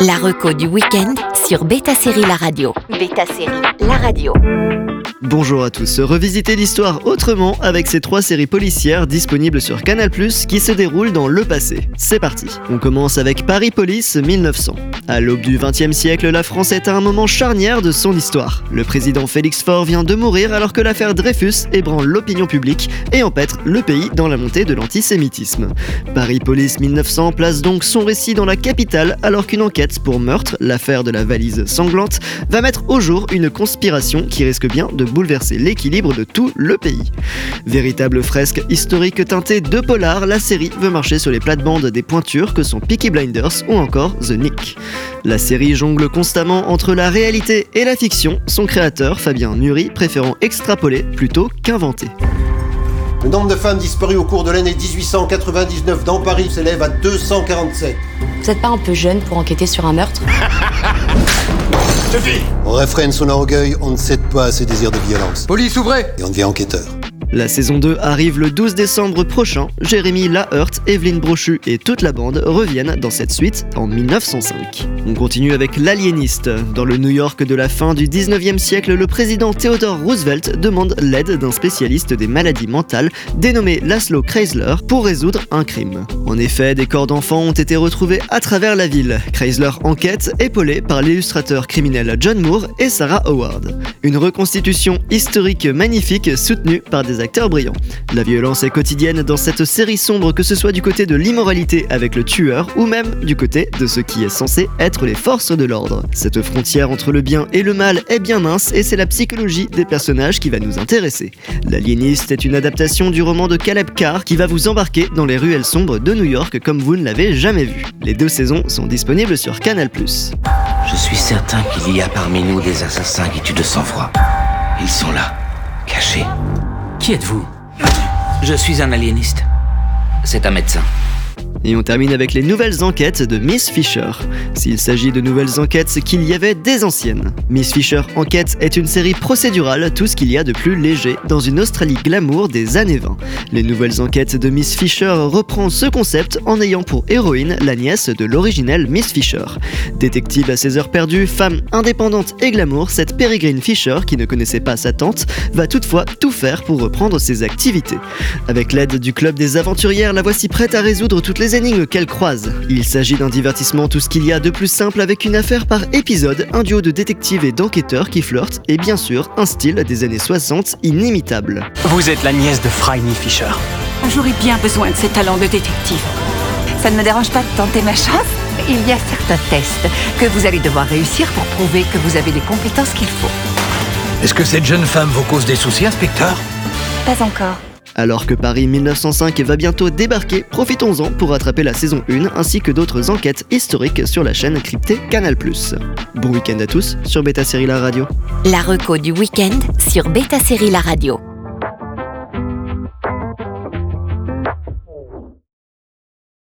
La reco du week-end sur Beta Série La Radio. Beta Série La Radio. Bonjour à tous, revisitez l'histoire autrement avec ces trois séries policières disponibles sur Canal+, qui se déroulent dans le passé. C'est parti On commence avec Paris Police 1900. À l'aube du XXe siècle, la France est à un moment charnière de son histoire. Le président Félix Faure vient de mourir alors que l'affaire Dreyfus ébranle l'opinion publique et empêtre le pays dans la montée de l'antisémitisme. Paris Police 1900 place donc son récit dans la capitale alors qu'une enquête pour meurtre, l'affaire de la valise sanglante, va mettre au jour une conspiration qui risque bien de bouleverser l'équilibre de tout le pays. Véritable fresque historique teintée de polar, la série veut marcher sur les plates-bandes des pointures que sont Peaky Blinders ou encore The Nick. La série jongle constamment entre la réalité et la fiction, son créateur, Fabien Nury, préférant extrapoler plutôt qu'inventer. Le nombre de femmes disparues au cours de l'année 1899 dans Paris s'élève à 247. Vous êtes pas un peu jeune pour enquêter sur un meurtre? On réfrène son orgueil, on ne cède pas à ses désirs de violence. Police, ouvrez Et on devient enquêteur. La saison 2 arrive le 12 décembre prochain. Jérémy Lahurt, Evelyne Brochu et toute la bande reviennent dans cette suite en 1905. On continue avec L'Aliéniste. Dans le New York de la fin du 19e siècle, le président Theodore Roosevelt demande l'aide d'un spécialiste des maladies mentales dénommé Laszlo Kreisler pour résoudre un crime. En effet, des corps d'enfants ont été retrouvés à travers la ville. Kreisler enquête, épaulé par l'illustrateur criminel John Moore et Sarah Howard. Une reconstitution historique magnifique soutenue par des acteurs brillants. La violence est quotidienne dans cette série sombre que ce soit du côté de l'immoralité avec le tueur ou même du côté de ce qui est censé être les forces de l'ordre. Cette frontière entre le bien et le mal est bien mince et c'est la psychologie des personnages qui va nous intéresser. L'aliéniste est une adaptation du roman de Caleb Carr qui va vous embarquer dans les ruelles sombres de New York comme vous ne l'avez jamais vu. Les deux saisons sont disponibles sur Canal+. Je suis certain qu'il y a parmi nous des assassins qui tuent de sang-froid. Ils sont là, cachés. Qui êtes-vous? Je suis un aliéniste. C'est un médecin. Et on termine avec les nouvelles enquêtes de Miss Fisher. S'il s'agit de nouvelles enquêtes, qu'il y avait des anciennes. Miss Fisher Enquête est une série procédurale, tout ce qu'il y a de plus léger, dans une Australie glamour des années 20. Les nouvelles enquêtes de Miss Fisher reprend ce concept en ayant pour héroïne la nièce de l'originelle Miss Fisher. Détective à ses heures perdues, femme indépendante et glamour, cette Peregrine Fisher, qui ne connaissait pas sa tante, va toutefois tout faire pour reprendre ses activités. Avec l'aide du club des aventurières, la voici prête à résoudre toutes les énigmes qu'elle croise. Il s'agit d'un divertissement tout ce qu'il y a de plus simple avec une affaire par épisode, un duo de détectives et d'enquêteurs qui flirtent et bien sûr un style des années 60 inimitable. Vous êtes la nièce de Phryne Fisher. J'aurais bien besoin de ces talents de détective. Ça ne me dérange pas de tenter ma chance. Il y a certains tests que vous allez devoir réussir pour prouver que vous avez les compétences qu'il faut. Est-ce que cette jeune femme vous cause des soucis, inspecteur? Pas encore. Alors que Paris 1905 va bientôt débarquer, profitons-en pour rattraper la saison 1 ainsi que d'autres enquêtes historiques sur la chaîne cryptée Canal+. Bon week-end à tous sur Beta Série La Radio. La reco du week-end sur Beta Série La Radio.